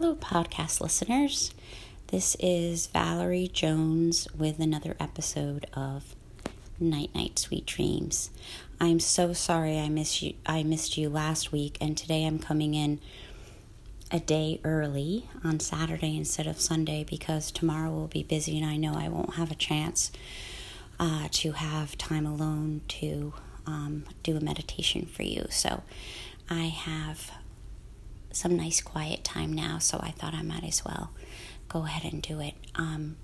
Hello, podcast listeners. This is Valerie Jones with another episode of Night Night Sweet Dreams. I'm so sorry I missed you. I missed you last week, and today I'm coming in a day early on Saturday instead of Sunday because tomorrow will be busy, and I know I won't have a chance uh, to have time alone to um, do a meditation for you. So I have some nice quiet time now, so I thought I might as well go ahead and do it. Um,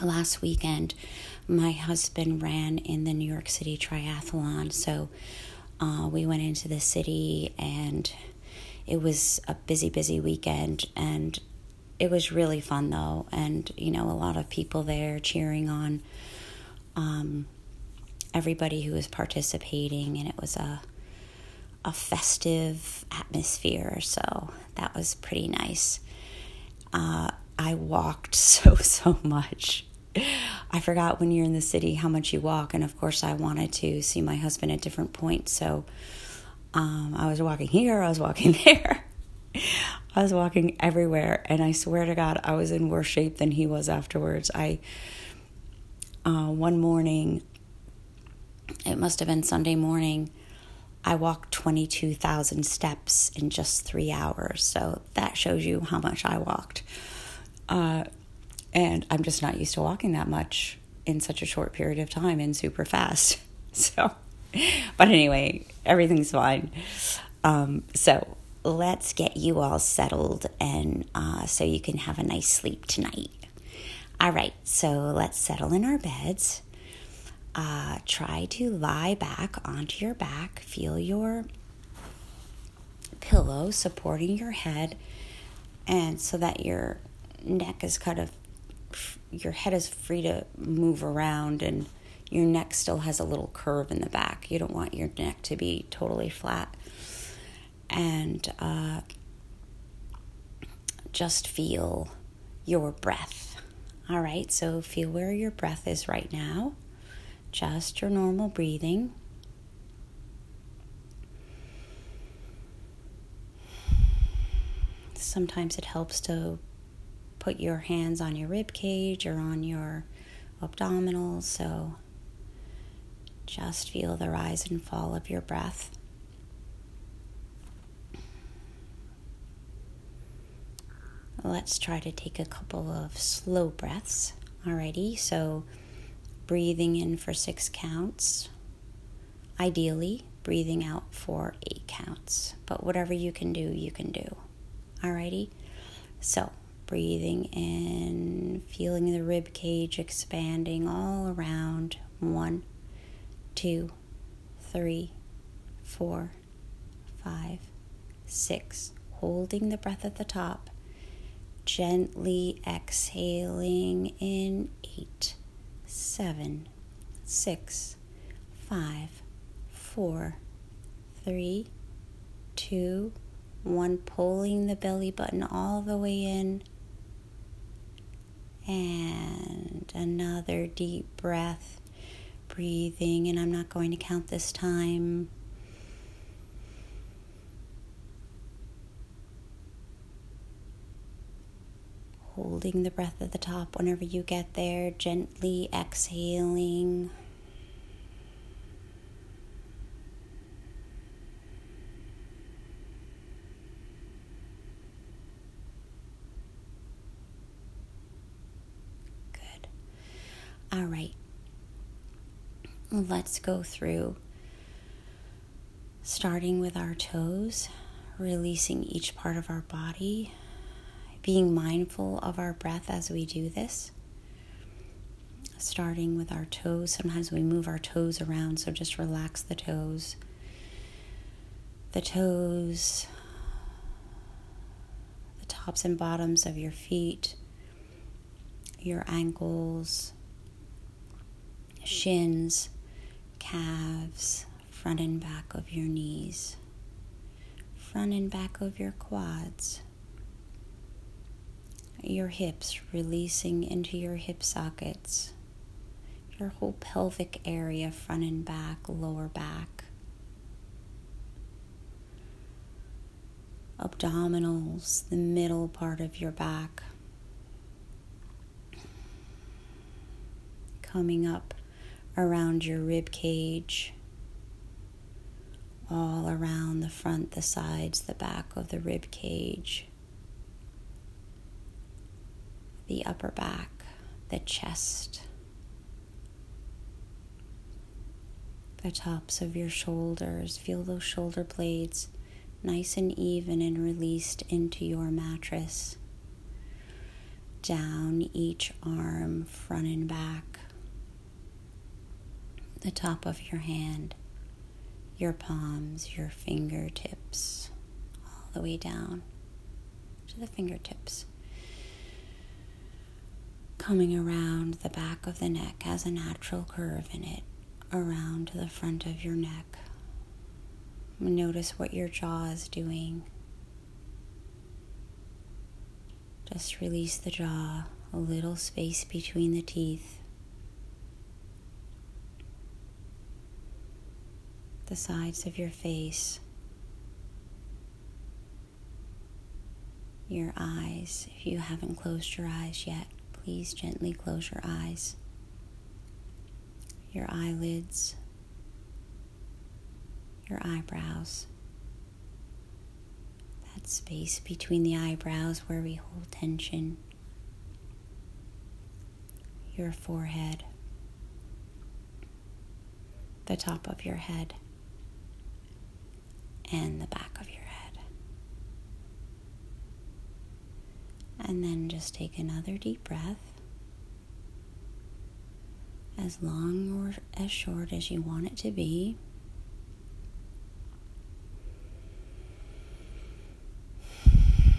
last weekend, my husband ran in the New York City Triathlon, so uh, we went into the city and it was a busy, busy weekend, and it was really fun though, and you know, a lot of people there cheering on um, everybody who was participating, and it was a a festive atmosphere, so that was pretty nice. Uh, I walked so, so much. I forgot when you're in the city how much you walk, and of course, I wanted to see my husband at different points, so um, I was walking here, I was walking there. I was walking everywhere, and I swear to God, I was in worse shape than he was afterwards. I, uh, one morning, it must have been Sunday morning, I walked 22,000 steps in just three hours. So that shows you how much I walked. Uh, and I'm just not used to walking that much in such a short period of time and super fast. So, but anyway, everything's fine. Um, so let's get you all settled and uh, so you can have a nice sleep tonight. All right, so let's settle in our beds uh, try to lie back onto your back. Feel your pillow supporting your head, and so that your neck is kind of, your head is free to move around, and your neck still has a little curve in the back. You don't want your neck to be totally flat. And uh, just feel your breath. All right, so feel where your breath is right now just your normal breathing. Sometimes it helps to put your hands on your rib cage or on your abdominals, so just feel the rise and fall of your breath. Let's try to take a couple of slow breaths. Alrighty, so breathing in for six counts. Ideally, breathing out for eight counts. But whatever you can do, you can do. Alrighty? So, breathing in, feeling the rib cage expanding all around. One, two, three, four, five, six. Holding the breath at the top. Gently exhaling in eight seven, six, five, four, three, two, one. Pulling the belly button all the way in. And another deep breath, breathing, and I'm not going to count this time. Holding the breath at the top whenever you get there, gently exhaling. Good. All right. Let's go through starting with our toes, releasing each part of our body being mindful of our breath as we do this. Starting with our toes. Sometimes we move our toes around, so just relax the toes. The toes, the tops and bottoms of your feet, your ankles, shins, calves, front and back of your knees, front and back of your quads your hips, releasing into your hip sockets, your whole pelvic area, front and back, lower back. abdominals, the middle part of your back. Coming up around your rib cage, all around the front, the sides, the back of the rib cage, the upper back, the chest, the tops of your shoulders. Feel those shoulder blades nice and even and released into your mattress. Down each arm, front and back. The top of your hand, your palms, your fingertips, all the way down to the fingertips. Coming around the back of the neck has a natural curve in it, around the front of your neck. Notice what your jaw is doing. Just release the jaw, a little space between the teeth. The sides of your face, your eyes. If you haven't closed your eyes yet, please gently close your eyes, your eyelids your eyebrows. That space between the eyebrows where we hold tension. Your forehead. The top of your head. And the back of your head. And then just take another deep breath as long or as short as you want it to be.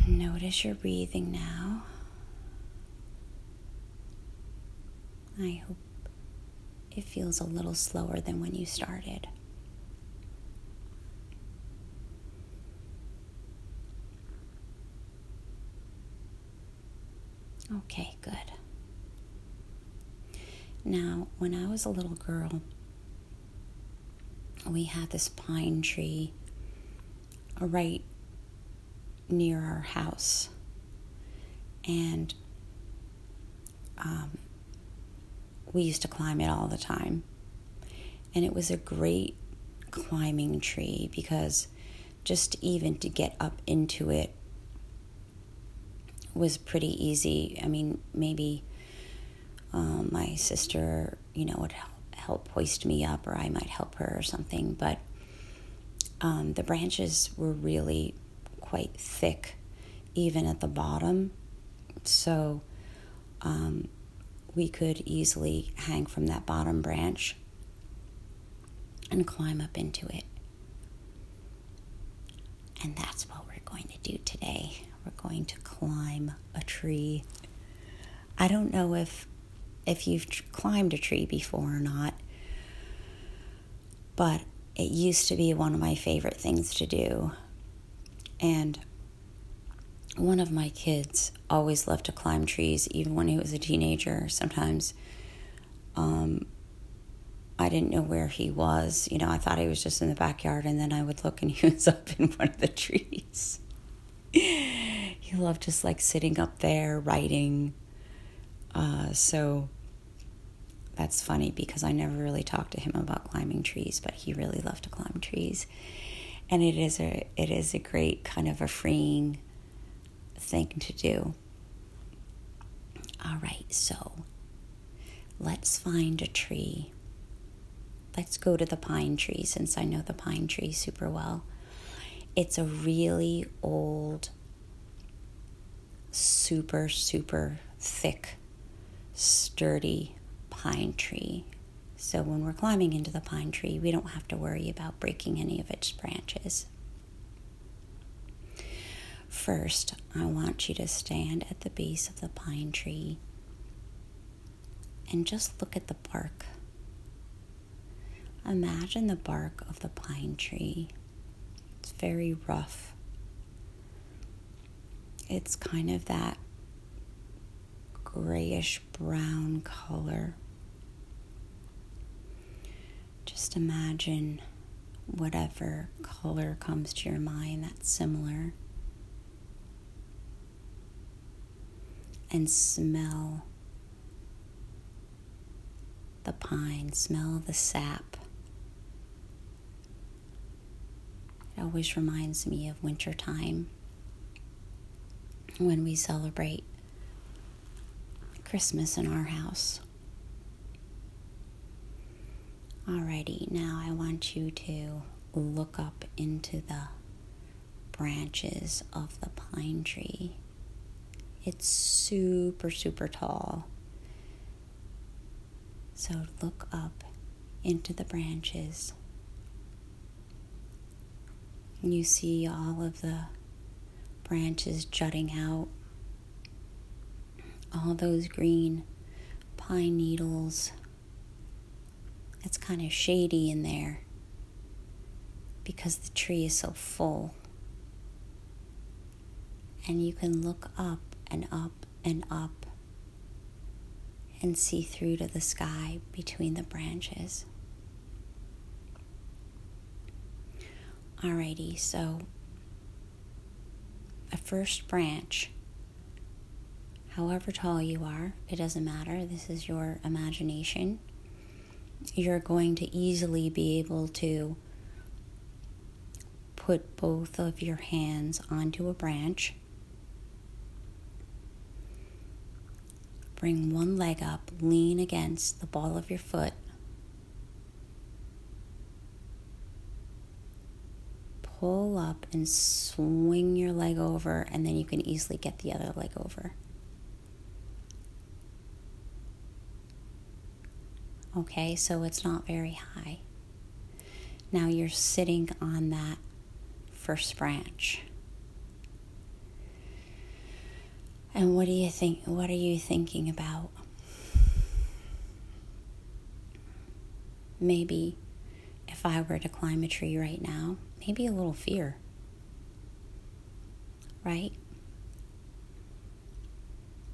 Notice your breathing now. I hope it feels a little slower than when you started. Okay, good. Now, when I was a little girl, we had this pine tree right near our house. And um, we used to climb it all the time. And it was a great climbing tree because just even to get up into it was pretty easy. I mean, maybe um, my sister, you know, would help, help hoist me up, or I might help her or something. But um, the branches were really quite thick, even at the bottom. So um, we could easily hang from that bottom branch and climb up into it. And that's what we're going to do today. We're going to climb a tree. I don't know if if you've climbed a tree before or not, but it used to be one of my favorite things to do. And one of my kids always loved to climb trees, even when he was a teenager. Sometimes um, I didn't know where he was. You know, I thought he was just in the backyard, and then I would look and he was up in one of the trees. He loved just like sitting up there writing. Uh, so that's funny because I never really talked to him about climbing trees, but he really loved to climb trees and it is a it is a great kind of a freeing thing to do. All right, so let's find a tree. Let's go to the pine tree since I know the pine tree super well. It's a really old, super, super thick, sturdy pine tree. So when we're climbing into the pine tree, we don't have to worry about breaking any of its branches. First, I want you to stand at the base of the pine tree and just look at the bark. Imagine the bark of the pine tree. It's very rough. It's kind of that grayish brown color. Just imagine whatever color comes to your mind that's similar. And smell the pine, smell the sap. It always reminds me of winter time when we celebrate Christmas in our house. Alrighty, now I want you to look up into the branches of the pine tree. It's super, super tall. So look up into the branches. You see all of the branches jutting out, all those green pine needles it's kind of shady in there because the tree is so full. And you can look up and up and up and see through to the sky between the branches. Alrighty, so a first branch, however tall you are, it doesn't matter. This is your imagination you're going to easily be able to put both of your hands onto a branch. Bring one leg up, lean against the ball of your foot. Pull up and swing your leg over, and then you can easily get the other leg over. Okay, so it's not very high. Now you're sitting on that first branch. And what do you think what are you thinking about? Maybe if I were to climb a tree right now, maybe a little fear. Right?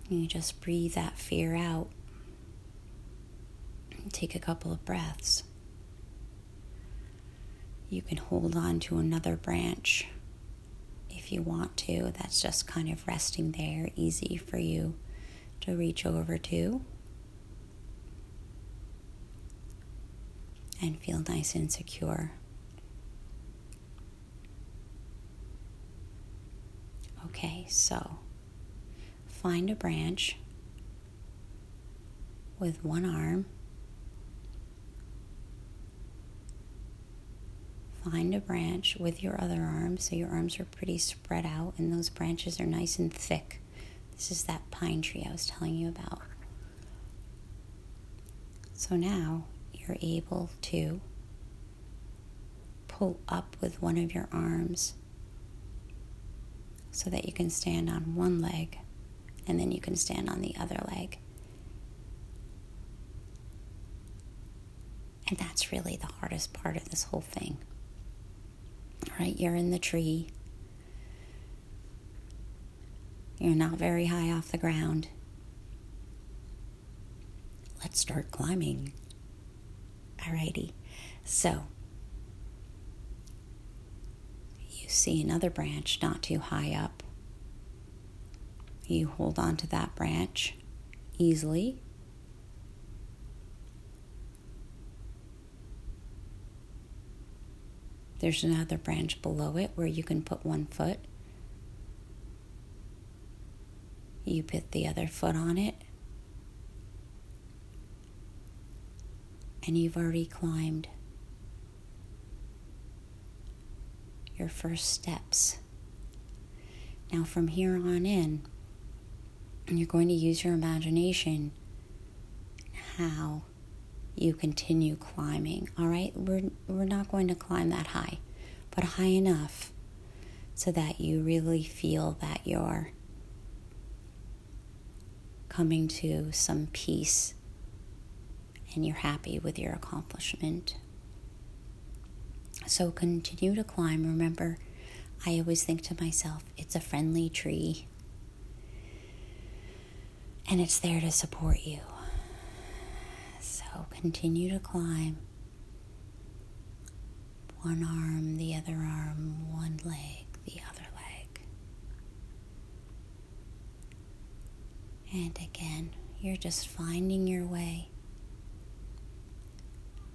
You just breathe that fear out Take a couple of breaths. You can hold on to another branch if you want to. That's just kind of resting there, easy for you to reach over to. And feel nice and secure. Okay, so find a branch with one arm find a branch with your other arm so your arms are pretty spread out and those branches are nice and thick. This is that pine tree I was telling you about. So now you're able to pull up with one of your arms so that you can stand on one leg and then you can stand on the other leg. And that's really the hardest part of this whole thing right? You're in the tree. You're not very high off the ground. Let's start climbing. Alrighty. So, you see another branch not too high up. You hold on to that branch easily There's another branch below it where you can put one foot. You put the other foot on it. And you've already climbed your first steps. Now, from here on in, you're going to use your imagination how you continue climbing. All right, we're, we're not going to climb that high, but high enough so that you really feel that you're coming to some peace and you're happy with your accomplishment. So continue to climb. Remember, I always think to myself, it's a friendly tree and it's there to support you So continue to climb. One arm, the other arm, one leg, the other leg. And again, you're just finding your way.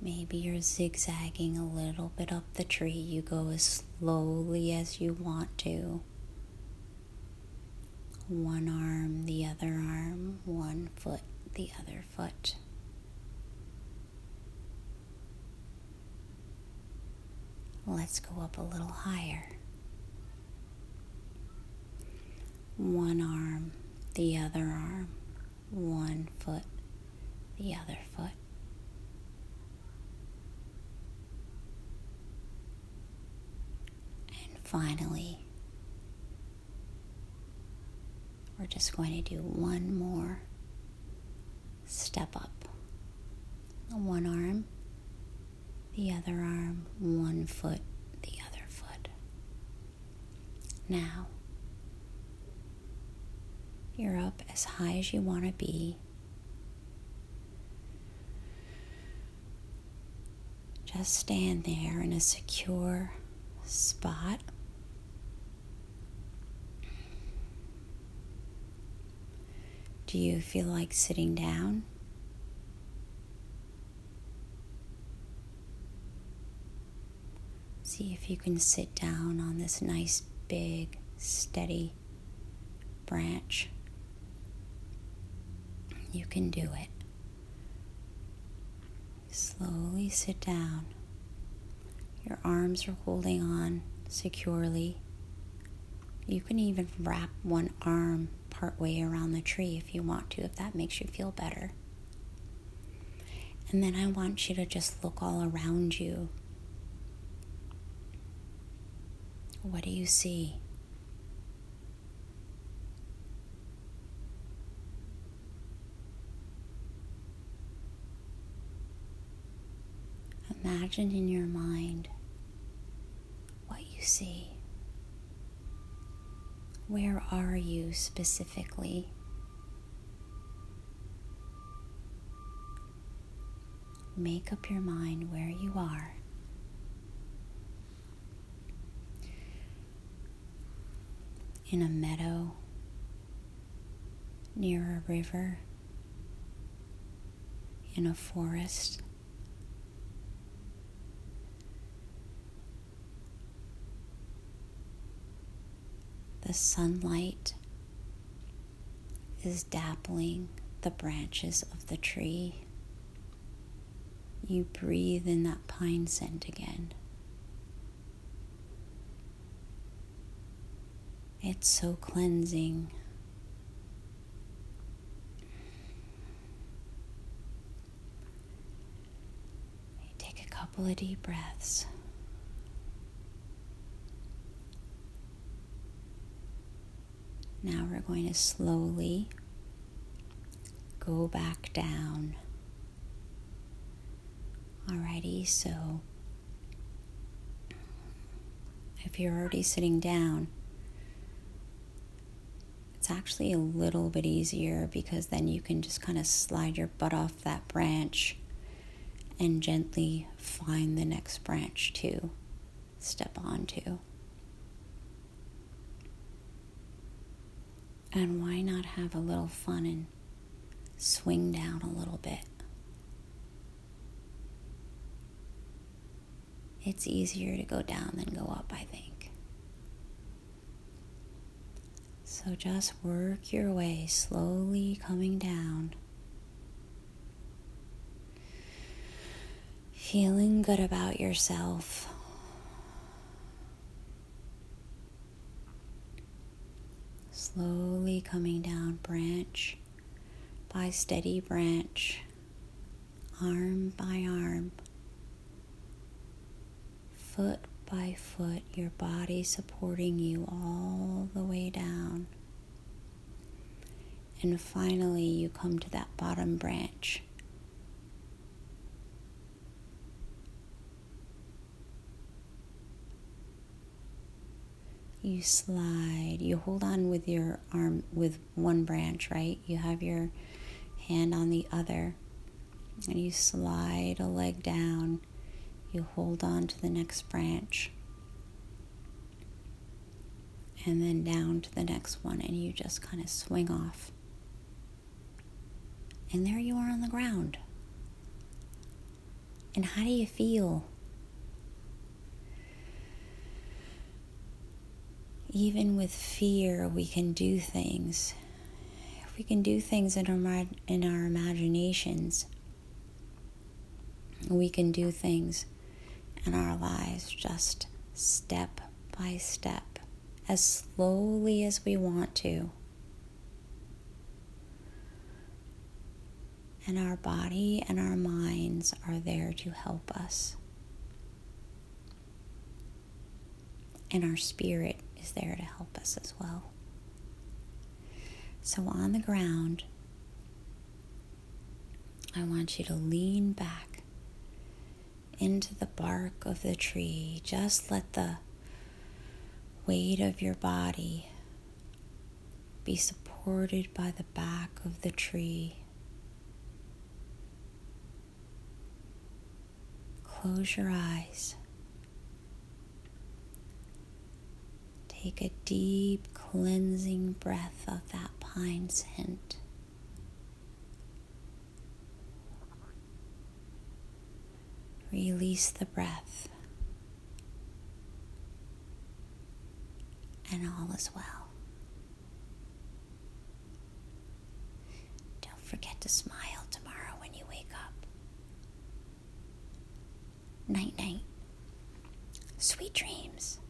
Maybe you're zigzagging a little bit up the tree. You go as slowly as you want to. One arm, the other arm, one foot, the other foot. Let's go up a little higher. One arm, the other arm, one foot, the other foot. And finally, we're just going to do one more step up. One arm, the other arm, one foot, the other foot. Now, you're up as high as you want to be. Just stand there in a secure spot. Do you feel like sitting down? See if you can sit down on this nice, big, steady branch. You can do it. Slowly sit down. Your arms are holding on securely. You can even wrap one arm way around the tree if you want to, if that makes you feel better. And then I want you to just look all around you What do you see? Imagine in your mind what you see. Where are you specifically? Make up your mind where you are. in a meadow near a river, in a forest. The sunlight is dappling the branches of the tree. You breathe in that pine scent again. It's so cleansing. Take a couple of deep breaths. Now we're going to slowly go back down. Alrighty, so if you're already sitting down, it's actually a little bit easier because then you can just kind of slide your butt off that branch and gently find the next branch to step onto. And why not have a little fun and swing down a little bit? It's easier to go down than go up, I think. So just work your way slowly coming down. Feeling good about yourself. Slowly coming down, branch by steady branch, arm by arm, foot by foot, your body supporting you all the way down. And finally, you come to that bottom branch. You slide, you hold on with your arm with one branch, right? You have your hand on the other, and you slide a leg down you hold on to the next branch and then down to the next one, and you just kind of swing off. And there you are on the ground. And how do you feel? Even with fear, we can do things. If we can do things in our, in our imaginations, we can do things in our lives just step by step, as slowly as we want to. And our body and our minds are there to help us. And our spirit there to help us as well. So on the ground, I want you to lean back into the bark of the tree. Just let the weight of your body be supported by the back of the tree. Close your eyes. Take a deep cleansing breath of that pine scent. Release the breath, and all is well. Don't forget to smile tomorrow when you wake up. Night, night. Sweet dreams.